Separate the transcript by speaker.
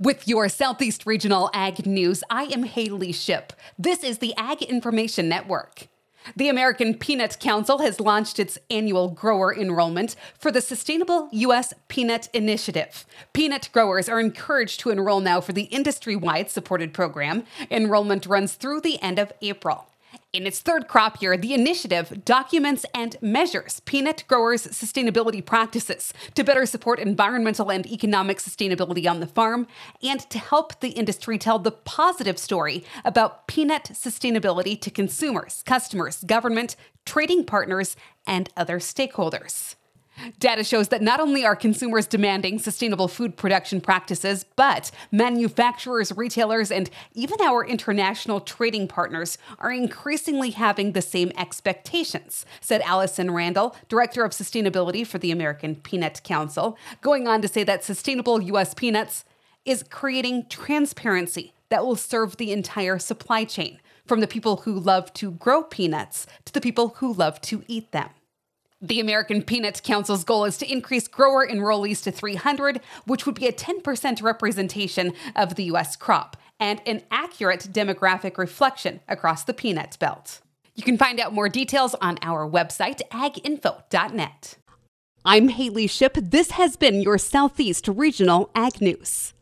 Speaker 1: With your Southeast Regional Ag News, I am Haley Ship. This is the Ag Information Network. The American Peanut Council has launched its annual grower enrollment for the Sustainable U.S. Peanut Initiative. Peanut growers are encouraged to enroll now for the industry wide supported program. Enrollment runs through the end of April. In its third crop year, the initiative documents and measures peanut growers' sustainability practices to better support environmental and economic sustainability on the farm and to help the industry tell the positive story about peanut sustainability to consumers, customers, government, trading partners, and other stakeholders. Data shows that not only are consumers demanding sustainable food production practices, but manufacturers, retailers, and even our international trading partners are increasingly having the same expectations, said Allison Randall, Director of Sustainability for the American Peanut Council, going on to say that sustainable U.S. peanuts is creating transparency that will serve the entire supply chain, from the people who love to grow peanuts to the people who love to eat them. The American Peanut Council's goal is to increase grower enrollees to 300, which would be a 10% representation of the U.S. crop and an accurate demographic reflection across the peanut belt. You can find out more details on our website, aginfo.net. I'm Haley Ship. This has been your Southeast Regional Ag News.